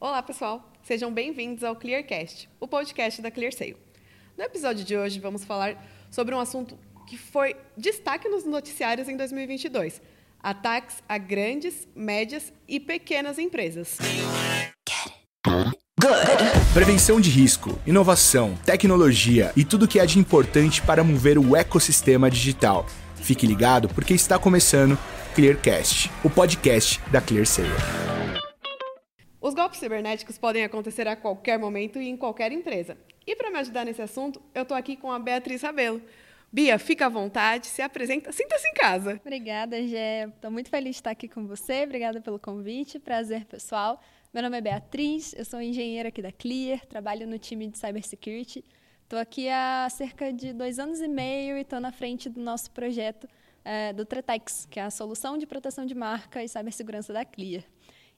Olá, pessoal. Sejam bem-vindos ao Clearcast, o podcast da ClearSale. No episódio de hoje, vamos falar sobre um assunto que foi destaque nos noticiários em 2022: ataques a grandes, médias e pequenas empresas. Prevenção de risco, inovação, tecnologia e tudo que há de importante para mover o ecossistema digital. Fique ligado porque está começando Clearcast, o podcast da ClearSale. Os golpes cibernéticos podem acontecer a qualquer momento e em qualquer empresa. E para me ajudar nesse assunto, eu estou aqui com a Beatriz Rabelo. Bia, fica à vontade, se apresenta, sinta-se em casa. Obrigada, Gé. Estou muito feliz de estar aqui com você. Obrigada pelo convite. Prazer, pessoal. Meu nome é Beatriz, eu sou engenheira aqui da Clear, trabalho no time de Cybersecurity. Estou aqui há cerca de dois anos e meio e estou na frente do nosso projeto é, do Tretex, que é a solução de proteção de marca e cibersegurança da Clear.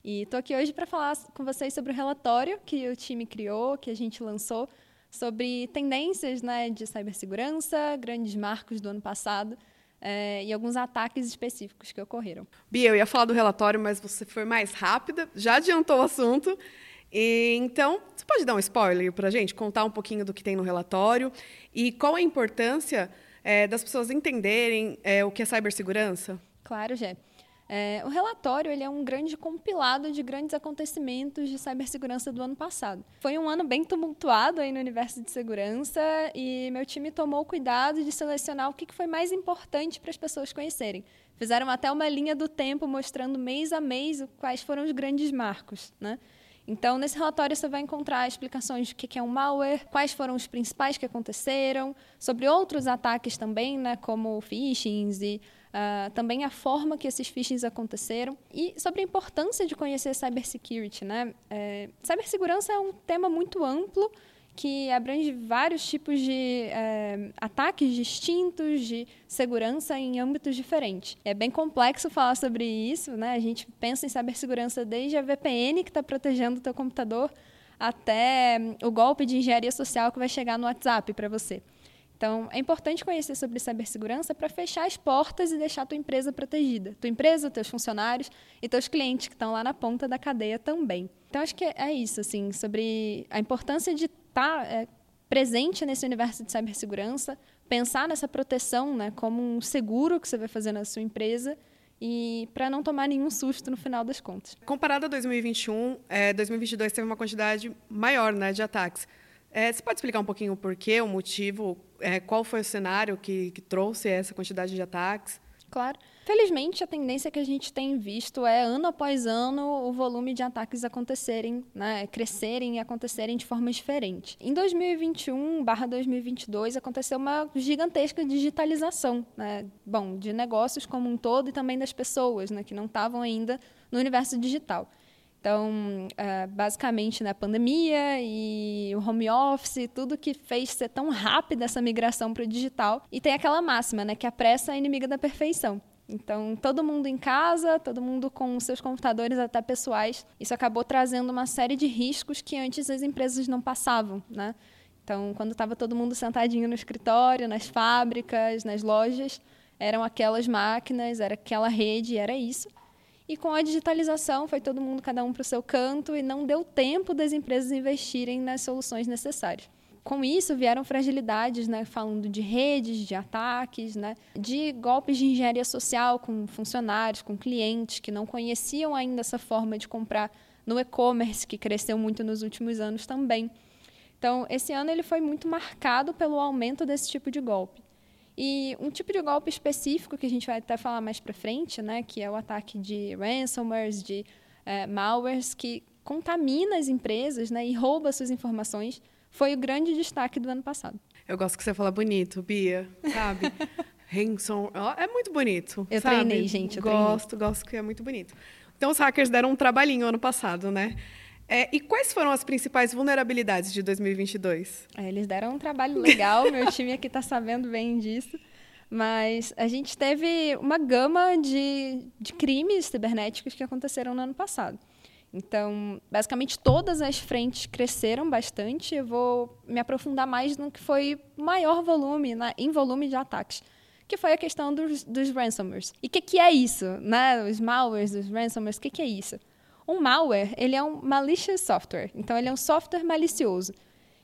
E estou aqui hoje para falar com vocês sobre o relatório que o time criou, que a gente lançou, sobre tendências né, de cibersegurança, grandes marcos do ano passado é, e alguns ataques específicos que ocorreram. Bia, eu ia falar do relatório, mas você foi mais rápida, já adiantou o assunto. E, então, você pode dar um spoiler para a gente, contar um pouquinho do que tem no relatório e qual a importância é, das pessoas entenderem é, o que é cibersegurança? Claro, Jé. É, o relatório ele é um grande compilado de grandes acontecimentos de cibersegurança do ano passado. Foi um ano bem tumultuado aí no universo de segurança e meu time tomou cuidado de selecionar o que foi mais importante para as pessoas conhecerem. Fizeram até uma linha do tempo mostrando mês a mês quais foram os grandes marcos, né? Então, nesse relatório você vai encontrar explicações de o que é um malware, quais foram os principais que aconteceram, sobre outros ataques também, né, como phishing e uh, também a forma que esses phishings aconteceram e sobre a importância de conhecer cybersecurity. Né? É, cibersegurança é um tema muito amplo que abrange vários tipos de é, ataques distintos de segurança em âmbitos diferentes. É bem complexo falar sobre isso, né? A gente pensa em cibersegurança desde a VPN que está protegendo o teu computador até o golpe de engenharia social que vai chegar no WhatsApp para você. Então, é importante conhecer sobre cibersegurança para fechar as portas e deixar a tua empresa protegida. Tua empresa, teus funcionários e teus clientes que estão lá na ponta da cadeia também. Então, acho que é isso, assim, sobre a importância de estar tá, é, presente nesse universo de cibersegurança, pensar nessa proteção né, como um seguro que você vai fazer na sua empresa e para não tomar nenhum susto no final das contas. Comparado a 2021, é, 2022 teve uma quantidade maior né, de ataques. É, você pode explicar um pouquinho o porquê, o motivo, é, qual foi o cenário que, que trouxe essa quantidade de ataques? Claro. Felizmente, a tendência que a gente tem visto é, ano após ano, o volume de ataques acontecerem, né, crescerem e acontecerem de forma diferente. Em 2021 2022, aconteceu uma gigantesca digitalização, né, bom, de negócios como um todo e também das pessoas, né, que não estavam ainda no universo digital. Então, uh, basicamente, na né, pandemia e o home office, tudo que fez ser tão rápida essa migração para o digital. E tem aquela máxima, né, que a pressa é inimiga da perfeição. Então, todo mundo em casa, todo mundo com seus computadores até pessoais. Isso acabou trazendo uma série de riscos que antes as empresas não passavam, né? Então, quando estava todo mundo sentadinho no escritório, nas fábricas, nas lojas, eram aquelas máquinas, era aquela rede, era isso. E com a digitalização, foi todo mundo, cada um para o seu canto, e não deu tempo das empresas investirem nas soluções necessárias. Com isso, vieram fragilidades, né, falando de redes, de ataques, né, de golpes de engenharia social com funcionários, com clientes que não conheciam ainda essa forma de comprar no e-commerce, que cresceu muito nos últimos anos também. Então, esse ano ele foi muito marcado pelo aumento desse tipo de golpe. E um tipo de golpe específico que a gente vai até falar mais para frente, né, que é o ataque de ransomwares, de é, malwares, que contamina as empresas né, e rouba suas informações, foi o grande destaque do ano passado. Eu gosto que você fala bonito, Bia, sabe? Ransom, é muito bonito. Eu sabe? treinei, gente. Eu gosto, treinei. gosto que é muito bonito. Então, os hackers deram um trabalhinho ano passado, né? É, e quais foram as principais vulnerabilidades de 2022? É, eles deram um trabalho legal, meu time aqui está sabendo bem disso. Mas a gente teve uma gama de, de crimes cibernéticos que aconteceram no ano passado. Então, basicamente, todas as frentes cresceram bastante. Eu vou me aprofundar mais no que foi maior volume, na, em volume de ataques, que foi a questão dos, dos ransomwares. E o que, que é isso? Né? Os malwares, os ransomwares, o que, que é isso? Um malware, ele é um malicious software, então ele é um software malicioso.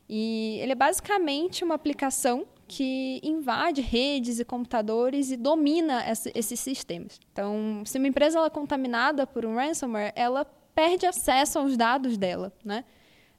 E ele é basicamente uma aplicação que invade redes e computadores e domina esses sistemas. Então, se uma empresa ela é contaminada por um ransomware, ela perde acesso aos dados dela, né?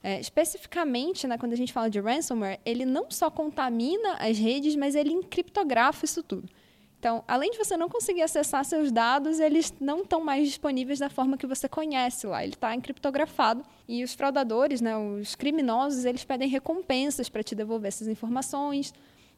É, especificamente, né, quando a gente fala de ransomware, ele não só contamina as redes, mas ele encriptografa isso tudo. Então, além de você não conseguir acessar seus dados, eles não estão mais disponíveis da forma que você conhece lá. Ele está encriptografado e os fraudadores, né, os criminosos, eles pedem recompensas para te devolver essas informações.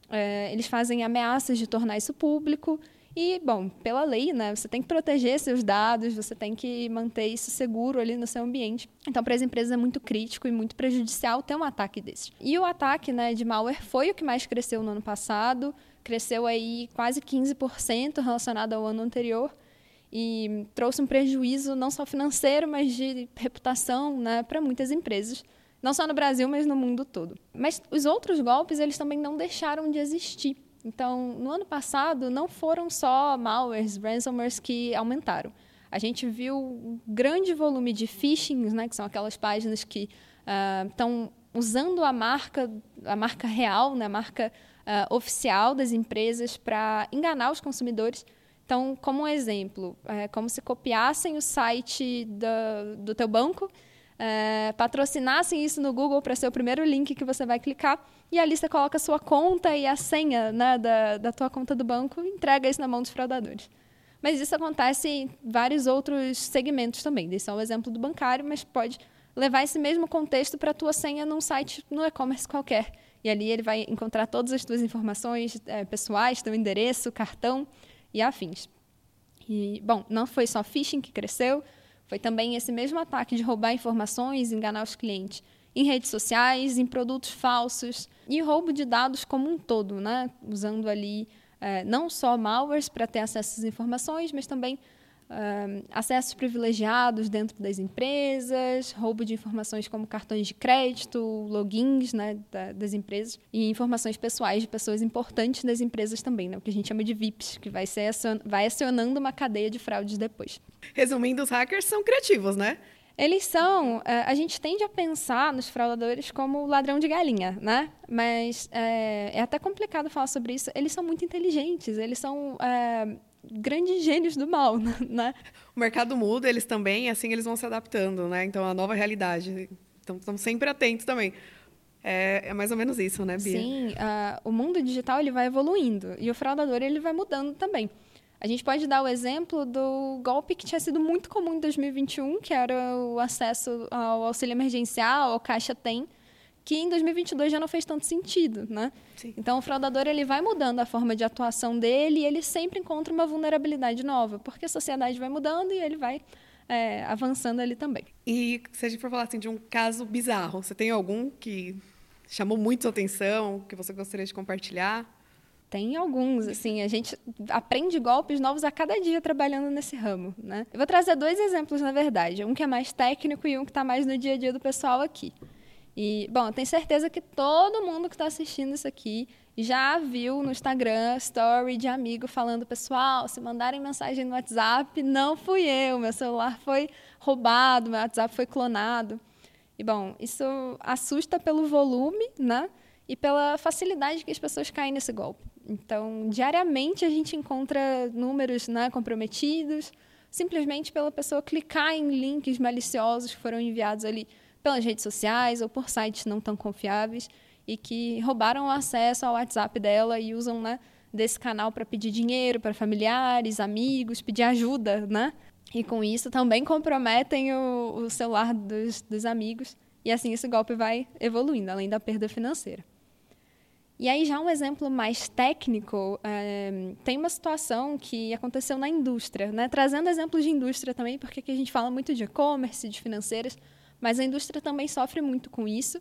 É, eles fazem ameaças de tornar isso público. E, bom, pela lei, né, você tem que proteger seus dados, você tem que manter isso seguro ali no seu ambiente. Então, para as empresas é muito crítico e muito prejudicial ter um ataque desse. E o ataque né, de malware foi o que mais cresceu no ano passado, cresceu aí quase 15% relacionado ao ano anterior e trouxe um prejuízo não só financeiro, mas de reputação né, para muitas empresas, não só no Brasil, mas no mundo todo. Mas os outros golpes, eles também não deixaram de existir. Então, no ano passado, não foram só malwares, ransomwares que aumentaram. A gente viu um grande volume de phishing, né, que são aquelas páginas que estão uh, usando a marca, a marca real, né, a marca uh, oficial das empresas para enganar os consumidores. Então, como um exemplo, é como se copiassem o site do teu banco é, patrocinassem isso no Google para ser o primeiro link que você vai clicar e ali você coloca a sua conta e a senha né, da, da tua conta do banco e entrega isso na mão dos fraudadores. Mas isso acontece em vários outros segmentos também. Dei só o exemplo do bancário, mas pode levar esse mesmo contexto para a tua senha num site, no e-commerce qualquer. E ali ele vai encontrar todas as tuas informações é, pessoais, teu endereço, cartão e afins. E, bom, não foi só phishing que cresceu, foi também esse mesmo ataque de roubar informações, enganar os clientes em redes sociais, em produtos falsos e roubo de dados como um todo, né? usando ali é, não só malwares para ter acesso às informações, mas também acessos privilegiados dentro das empresas, roubo de informações como cartões de crédito, logins né, da, das empresas e informações pessoais de pessoas importantes das empresas também, né, o que a gente chama de VIPs, que vai, ser vai acionando uma cadeia de fraudes depois. Resumindo, os hackers são criativos, né? Eles são, é, a gente tende a pensar nos fraudadores como ladrão de galinha, né? Mas é, é até complicado falar sobre isso. Eles são muito inteligentes, eles são é, grandes gênios do mal, né? O mercado muda, eles também, assim eles vão se adaptando, né? Então, a nova realidade. Então, estamos sempre atentos também. É, é, mais ou menos isso, né, Bia? Sim, uh, o mundo digital ele vai evoluindo e o fraudador ele vai mudando também. A gente pode dar o exemplo do golpe que tinha sido muito comum em 2021, que era o acesso ao auxílio emergencial, ao Caixa Tem, que em 2022 já não fez tanto sentido, né? Sim. Então o fraudador ele vai mudando a forma de atuação dele e ele sempre encontra uma vulnerabilidade nova, porque a sociedade vai mudando e ele vai é, avançando ali também. E se a gente for falar assim, de um caso bizarro, você tem algum que chamou muito sua atenção, que você gostaria de compartilhar? Tem alguns, assim, a gente aprende golpes novos a cada dia trabalhando nesse ramo, né? Eu vou trazer dois exemplos, na verdade. Um que é mais técnico e um que está mais no dia a dia do pessoal aqui. E, bom, tenho certeza que todo mundo que está assistindo isso aqui já viu no Instagram story de amigo falando, pessoal, se mandarem mensagem no WhatsApp, não fui eu, meu celular foi roubado, meu WhatsApp foi clonado. E, bom, isso assusta pelo volume, né? E pela facilidade que as pessoas caem nesse golpe. Então, diariamente a gente encontra números né, comprometidos, simplesmente pela pessoa clicar em links maliciosos que foram enviados ali pelas redes sociais ou por sites não tão confiáveis e que roubaram o acesso ao WhatsApp dela e usam né, desse canal para pedir dinheiro para familiares, amigos, pedir ajuda, né? E com isso também comprometem o, o celular dos, dos amigos. E assim esse golpe vai evoluindo, além da perda financeira. E aí, já um exemplo mais técnico, é, tem uma situação que aconteceu na indústria, né? trazendo exemplos de indústria também, porque aqui a gente fala muito de e-commerce, de financeiras, mas a indústria também sofre muito com isso.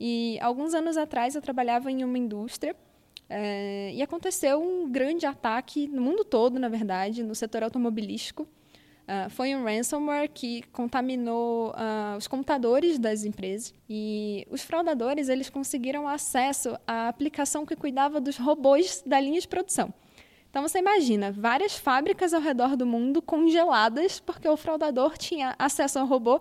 E alguns anos atrás eu trabalhava em uma indústria é, e aconteceu um grande ataque no mundo todo, na verdade, no setor automobilístico. Uh, foi um ransomware que contaminou uh, os computadores das empresas e os fraudadores eles conseguiram acesso à aplicação que cuidava dos robôs da linha de produção. Então, você imagina várias fábricas ao redor do mundo congeladas porque o fraudador tinha acesso ao robô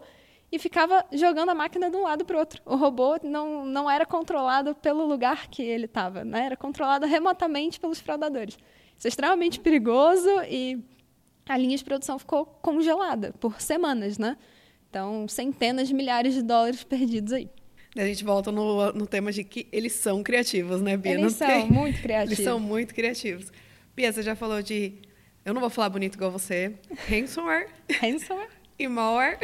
e ficava jogando a máquina de um lado para o outro. O robô não, não era controlado pelo lugar que ele estava, né? era controlado remotamente pelos fraudadores. Isso é extremamente perigoso e a linha de produção ficou congelada por semanas, né? Então, centenas de milhares de dólares perdidos aí. A gente volta no, no tema de que eles são criativos, né, Bia? Eles não são tem... muito criativos. Eles são muito criativos. Bia, você já falou de... Eu não vou falar bonito igual você. Ransomware. Ransomware. e malware.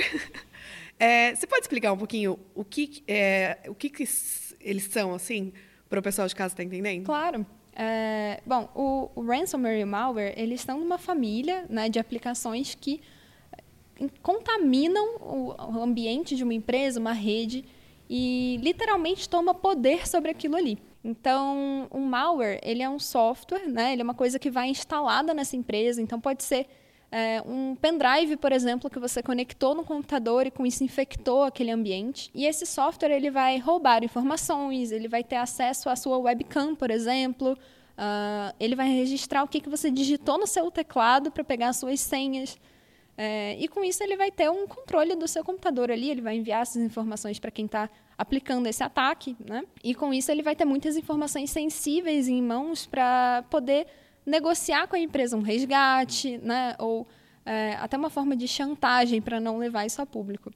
É, você pode explicar um pouquinho o que, é, o que, que eles são, assim, para o pessoal de casa estar tá entendendo? Claro. É, bom, o, o, ransomware e o malware, eles estão numa família né, de aplicações que eh, contaminam o, o ambiente de uma empresa, uma rede, e literalmente toma poder sobre aquilo ali. Então, um malware, ele é um software, né? Ele é uma coisa que vai instalada nessa empresa. Então, pode ser é, um pendrive, por exemplo, que você conectou no computador e com isso infectou aquele ambiente. E esse software ele vai roubar informações, ele vai ter acesso à sua webcam, por exemplo. Uh, ele vai registrar o que, que você digitou no seu teclado para pegar as suas senhas. É, e com isso ele vai ter um controle do seu computador ali, ele vai enviar essas informações para quem está aplicando esse ataque, né? E com isso ele vai ter muitas informações sensíveis em mãos para poder negociar com a empresa um resgate, né? ou é, até uma forma de chantagem para não levar isso a público.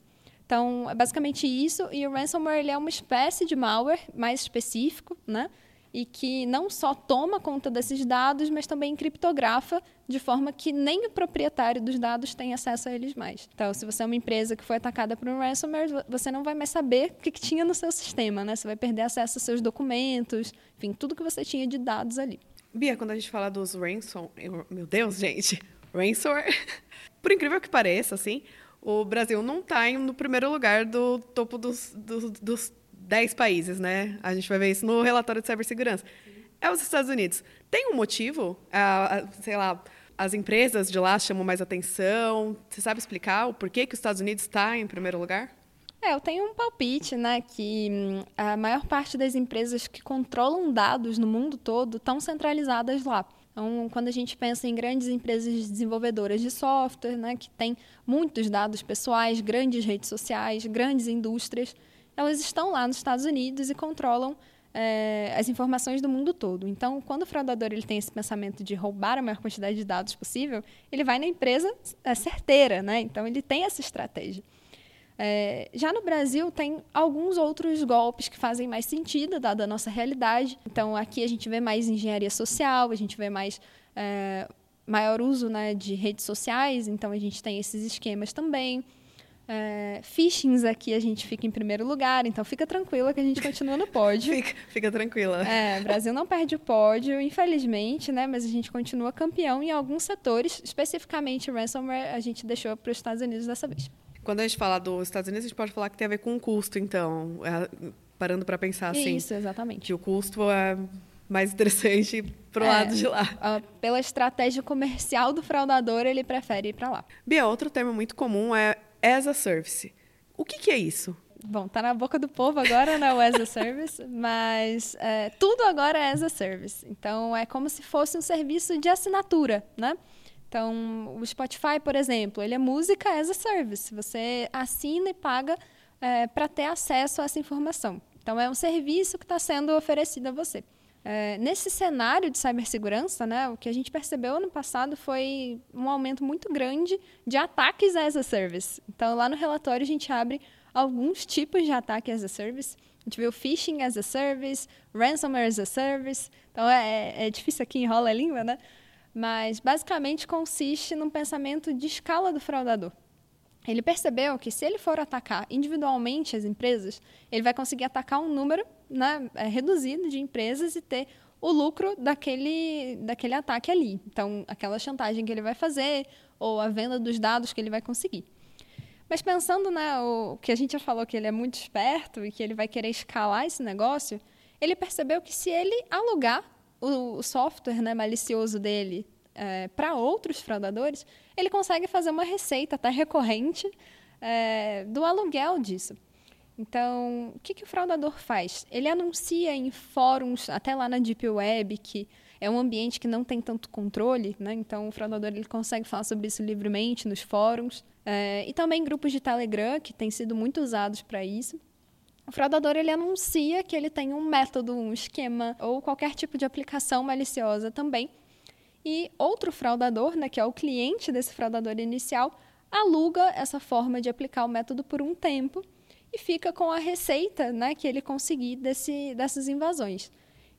Então, é basicamente isso. E o ransomware ele é uma espécie de malware mais específico, né? E que não só toma conta desses dados, mas também criptografa de forma que nem o proprietário dos dados tem acesso a eles mais. Então, se você é uma empresa que foi atacada por um ransomware, você não vai mais saber o que, que tinha no seu sistema, né? Você vai perder acesso aos seus documentos, enfim, tudo que você tinha de dados ali. Bia, quando a gente fala dos ransom... Meu Deus, gente. Ransomware. Por incrível que pareça, assim, o Brasil não está no primeiro lugar do topo dos, dos, dos 10 países, né? A gente vai ver isso no relatório de cibersegurança. É os Estados Unidos. Tem um motivo? Ah, sei lá, as empresas de lá chamam mais atenção? Você sabe explicar o porquê que os Estados Unidos está em primeiro lugar? É, eu tenho um palpite, né, que hum, a maior parte das empresas que controlam dados no mundo todo estão centralizadas lá. Então, quando a gente pensa em grandes empresas desenvolvedoras de software, né, que têm muitos dados pessoais, grandes redes sociais, grandes indústrias, elas estão lá nos Estados Unidos e controlam é, as informações do mundo todo. Então, quando o fraudador ele tem esse pensamento de roubar a maior quantidade de dados possível, ele vai na empresa é, certeira, né? Então, ele tem essa estratégia. É, já no Brasil, tem alguns outros golpes que fazem mais sentido, dada a nossa realidade. Então, aqui a gente vê mais engenharia social, a gente vê mais é, maior uso né, de redes sociais, então a gente tem esses esquemas também. É, phishings aqui a gente fica em primeiro lugar, então fica tranquila que a gente continua no pódio. fica, fica tranquila. É, o Brasil não perde o pódio, infelizmente, né? Mas a gente continua campeão em alguns setores, especificamente ransomware, a gente deixou para os Estados Unidos dessa vez. Quando a gente fala dos Estados Unidos, a gente pode falar que tem a ver com o custo, então. É, parando para pensar assim. Isso, exatamente. Que o custo é mais interessante para o é, lado de lá. Pela estratégia comercial do fraudador, ele prefere ir para lá. Bia, outro termo muito comum é as a service. O que, que é isso? Bom, tá na boca do povo agora, né, o as a service, mas é, tudo agora é as a service. Então, é como se fosse um serviço de assinatura, né? Então, o Spotify, por exemplo, ele é música as a service. Você assina e paga é, para ter acesso a essa informação. Então, é um serviço que está sendo oferecido a você. É, nesse cenário de cibersegurança, né, o que a gente percebeu ano passado foi um aumento muito grande de ataques as a service. Então, lá no relatório, a gente abre alguns tipos de ataque as a service. A gente viu phishing as a service, ransomware as a service. Então, é, é difícil aqui, enrola a língua, né? Mas basicamente consiste num pensamento de escala do fraudador. Ele percebeu que se ele for atacar individualmente as empresas, ele vai conseguir atacar um número né, é, reduzido de empresas e ter o lucro daquele, daquele ataque ali. Então, aquela chantagem que ele vai fazer ou a venda dos dados que ele vai conseguir. Mas pensando né, o que a gente já falou que ele é muito esperto e que ele vai querer escalar esse negócio, ele percebeu que se ele alugar o, software né, malicioso dele é, para outros fraudadores, ele consegue fazer uma receita até recorrente é, do aluguel disso. Então, o que, que o fraudador faz? Ele anuncia em fóruns, até lá na Deep Web, que é um ambiente que não tem tanto controle, né? Então o fraudador ele consegue falar sobre isso livremente nos fóruns é, e também grupos de Telegram que têm sido muito usados para isso. O fraudador ele anuncia que ele tem um método, um esquema ou qualquer tipo de aplicação maliciosa também. E outro fraudador, né, que é o cliente desse fraudador inicial, aluga essa forma de aplicar o método por um tempo e fica com a receita né, que ele conseguir desse, dessas invasões.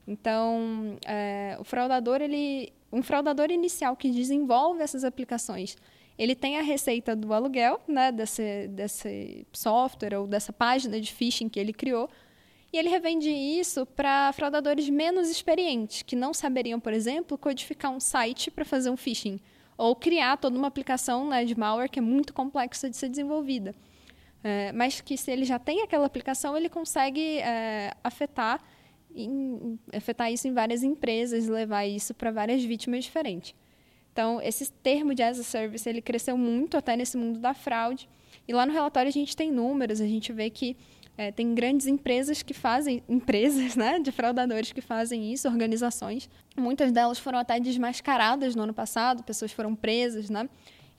Então, é, o fraudador, ele, um fraudador inicial que desenvolve essas aplicações, ele tem a receita do aluguel, né, desse, desse software ou dessa página de phishing que ele criou, e ele revende isso para fraudadores menos experientes, que não saberiam, por exemplo, codificar um site para fazer um phishing, ou criar toda uma aplicação né, de malware que é muito complexa de ser desenvolvida. É, mas que se ele já tem aquela aplicação, ele consegue é, afetar em, afetar isso em várias empresas, levar isso para várias vítimas diferentes. Então, esse termo de as a service ele cresceu muito até nesse mundo da fraude. E lá no relatório a gente tem números, a gente vê que é, tem grandes empresas que fazem, empresas né, de fraudadores que fazem isso, organizações. Muitas delas foram até desmascaradas no ano passado, pessoas foram presas, né?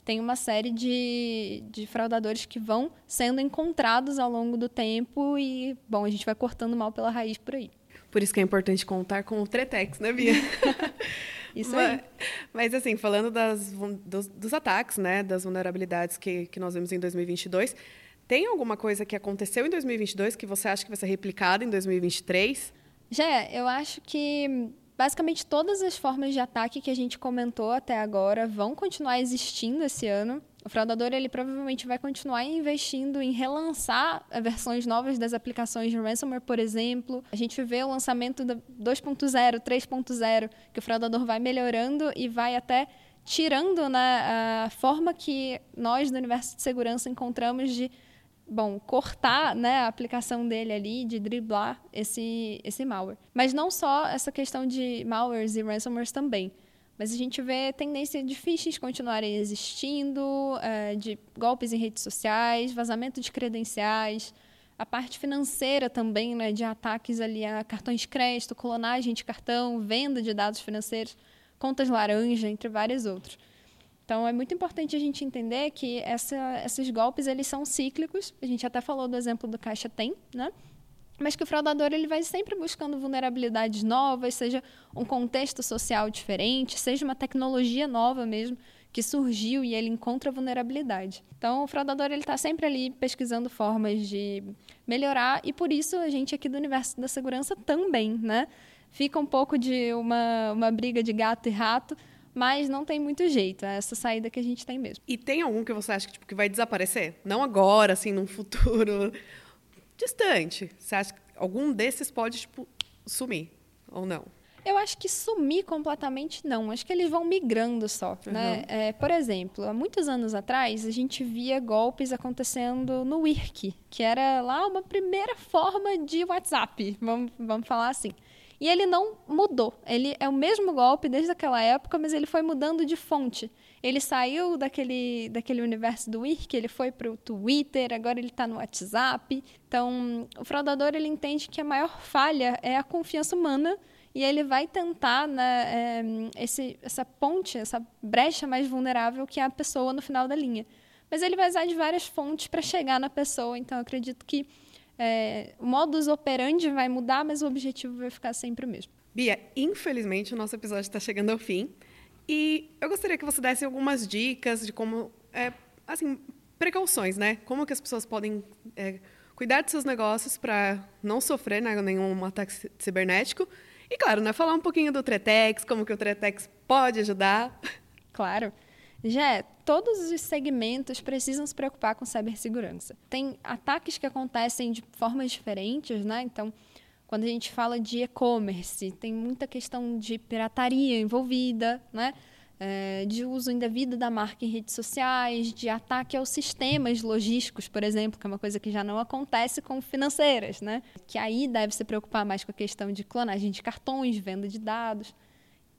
Tem uma série de, de fraudadores que vão sendo encontrados ao longo do tempo e, bom, a gente vai cortando mal pela raiz por aí. Por isso que é importante contar com o Tretex, né, Bia? isso aí. Mas, mas, assim, falando das, dos, dos, ataques, né, das vulnerabilidades que, que nós vimos em 2022, tem alguma coisa que aconteceu em 2022 que você acha que vai ser replicada em 2023? Já, eu acho que basicamente todas as formas de ataque que a gente comentou até agora vão continuar existindo esse ano. O fraudador ele provavelmente vai continuar investindo em relançar versões novas das aplicações de ransomware, por exemplo. A gente vê o lançamento da 2.0, 3.0, que o fraudador vai melhorando e vai até tirando né, a forma que nós do universo de segurança encontramos de bom, cortar né, a aplicação dele ali, de driblar esse, esse malware. Mas não só essa questão de malwares e ransomwares também. Mas a gente vê tendência de phishing continuarem existindo, é, de golpes em redes sociais, vazamento de credenciais, a parte financeira também, né, de ataques ali a cartões de crédito, clonagem de cartão, venda de dados financeiros, contas laranja, entre vários outros. Então é muito importante a gente entender que essa, esses golpes eles são cíclicos. A gente até falou do exemplo do Caixa Tem, né? mas que o fraudador ele vai sempre buscando vulnerabilidades novas, seja um contexto social diferente, seja uma tecnologia nova mesmo que surgiu e ele encontra vulnerabilidade. Então, o fraudador ele está sempre ali pesquisando formas de melhorar e por isso a gente aqui do universo da segurança também, né? Fica um pouco de uma, uma briga de gato e rato, mas não tem muito jeito, é essa saída que a gente tem mesmo. E tem algum que você acha que, tipo, que vai desaparecer? Não agora, assim, num futuro distante. Você acha que algum desses pode tipo, sumir ou não? Eu acho que sumir completamente não. Acho que eles vão migrando só. Uhum. Né? É, por exemplo, há muitos anos atrás, a gente via golpes acontecendo no IRC, que era lá uma primeira forma de WhatsApp, vamos, vamos falar assim. E ele não mudou. Ele é o mesmo golpe desde aquela época, mas ele foi mudando de fonte. Ele saiu daquele, daquele universo do IRC, ele foi para o Twitter, agora ele está no WhatsApp. Então, o fraudador ele entende que a maior falha é a confiança humana e ele vai tentar né, é, esse, essa ponte, essa brecha mais vulnerável que é a pessoa no final da linha. Mas ele vai usar de várias fontes para chegar na pessoa, então acredito que é, o modus operandi vai mudar, mas o objetivo vai ficar sempre o mesmo. Bia, infelizmente o nosso episódio está chegando ao fim. E eu gostaria que você desse algumas dicas de como, é, assim, precauções, né? Como que as pessoas podem é, cuidar de seus negócios para não sofrer né, nenhum ataque cibernético. E, claro, né, falar um pouquinho do Tretex, como que o Tretex pode ajudar. Claro. Já todos os segmentos precisam se preocupar com cibersegurança. Tem ataques que acontecem de formas diferentes, né? Então, quando a gente fala de e-commerce, tem muita questão de pirataria envolvida, né? É, de uso indevido da marca em redes sociais, de ataque aos sistemas logísticos, por exemplo, que é uma coisa que já não acontece com financeiras, né? Que aí deve se preocupar mais com a questão de clonagem de cartões, venda de dados.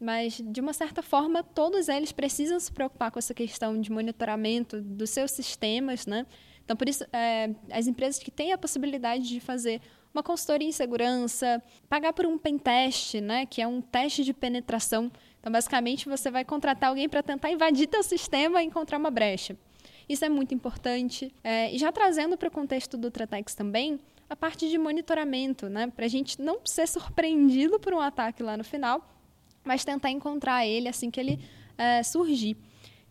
Mas, de uma certa forma, todos eles precisam se preocupar com essa questão de monitoramento dos seus sistemas, né? Então, por isso, é, as empresas que têm a possibilidade de fazer uma consultoria em segurança, pagar por um pen test, né, que é um teste de penetração. Então, basicamente, você vai contratar alguém para tentar invadir teu sistema e encontrar uma brecha. Isso é muito importante. É, e já trazendo para o contexto do Tratex também, a parte de monitoramento, né, para a gente não ser surpreendido por um ataque lá no final, mas tentar encontrar ele assim que ele é, surgir.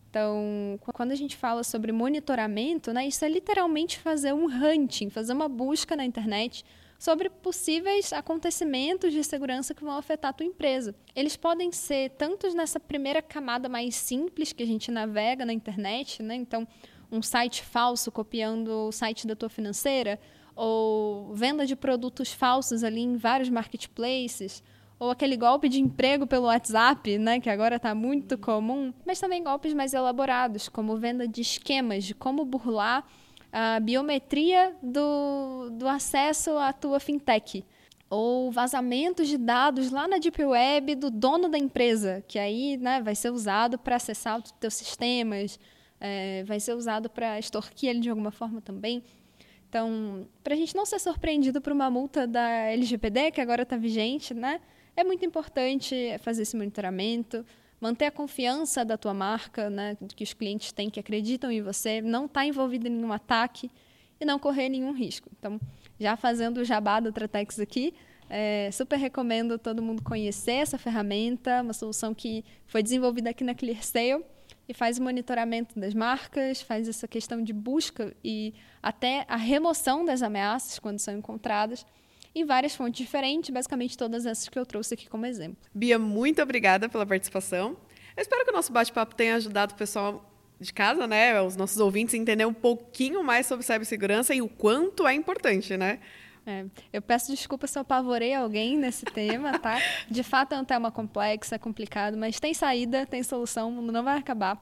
Então, quando a gente fala sobre monitoramento, né, isso é literalmente fazer um hunting, fazer uma busca na internet sobre possíveis acontecimentos de segurança que vão afetar a tua empresa. Eles podem ser tantos nessa primeira camada mais simples que a gente navega na internet, né? Então, um site falso copiando o site da tua financeira, ou venda de produtos falsos ali em vários marketplaces, ou aquele golpe de emprego pelo WhatsApp, né, que agora está muito comum, mas também golpes mais elaborados, como venda de esquemas de como burlar a biometria do, do acesso à tua fintech ou vazamentos de dados lá na deep web do dono da empresa, que aí né, vai ser usado para acessar os teus sistemas, é, vai ser usado para extorquir ele de alguma forma também. Então, para a gente não ser surpreendido por uma multa da LGPD, que agora está vigente, né, é muito importante fazer esse monitoramento, manter a confiança da tua marca, né, que os clientes têm, que acreditam em você, não estar tá envolvido em nenhum ataque e não correr nenhum risco. Então, já fazendo o jabá do Tratex aqui, é, super recomendo todo mundo conhecer essa ferramenta, uma solução que foi desenvolvida aqui na ClearSale e faz o monitoramento das marcas, faz essa questão de busca e até a remoção das ameaças quando são encontradas em várias fontes diferentes, basicamente todas essas que eu trouxe aqui como exemplo. Bia, muito obrigada pela participação. Eu espero que o nosso bate-papo tenha ajudado o pessoal de casa, né, os nossos ouvintes, a entender um pouquinho mais sobre cibersegurança e o quanto é importante, né? É, eu peço desculpa se eu apavorei alguém nesse tema, tá? De fato é um tema complexo, é complicado, mas tem saída, tem solução, o mundo não vai acabar.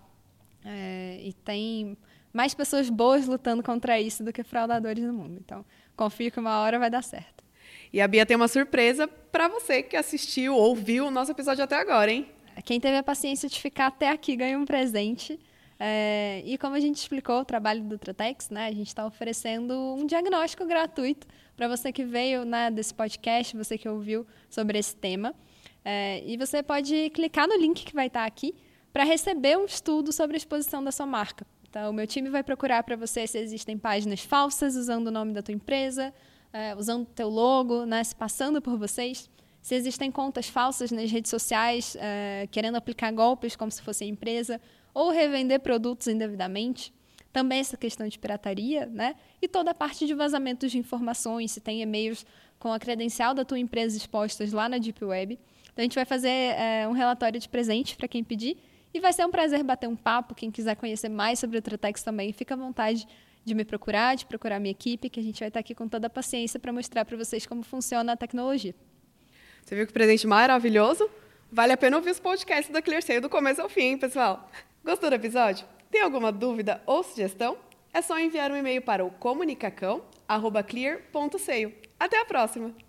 É, e tem mais pessoas boas lutando contra isso do que fraudadores no mundo. Então, confio que uma hora vai dar certo. E a Bia tem uma surpresa para você que assistiu ou viu o nosso episódio até agora, hein? Quem teve a paciência de ficar até aqui ganha um presente. É, e como a gente explicou o trabalho do Tratex, né, a gente está oferecendo um diagnóstico gratuito para você que veio né, desse podcast, você que ouviu sobre esse tema. É, e você pode clicar no link que vai estar tá aqui para receber um estudo sobre a exposição da sua marca. Então, o meu time vai procurar para você se existem páginas falsas usando o nome da tua empresa, é, usando o teu logo, né, se passando por vocês. Se existem contas falsas nas redes sociais, é, querendo aplicar golpes como se fosse empresa, ou revender produtos indevidamente. Também essa questão de pirataria, né? E toda a parte de vazamentos de informações, se tem e-mails com a credencial da tua empresa expostas lá na Deep Web. Então a gente vai fazer é, um relatório de presente para quem pedir. E vai ser um prazer bater um papo. Quem quiser conhecer mais sobre o Tratex também, fica à vontade de me procurar, de procurar a minha equipe, que a gente vai estar aqui com toda a paciência para mostrar para vocês como funciona a tecnologia. Você viu que presente maravilhoso? Vale a pena ouvir os podcasts da ClearSale do começo ao fim, pessoal. Gostou do episódio? Tem alguma dúvida ou sugestão? É só enviar um e-mail para o comunicacão.clear.seio. Até a próxima!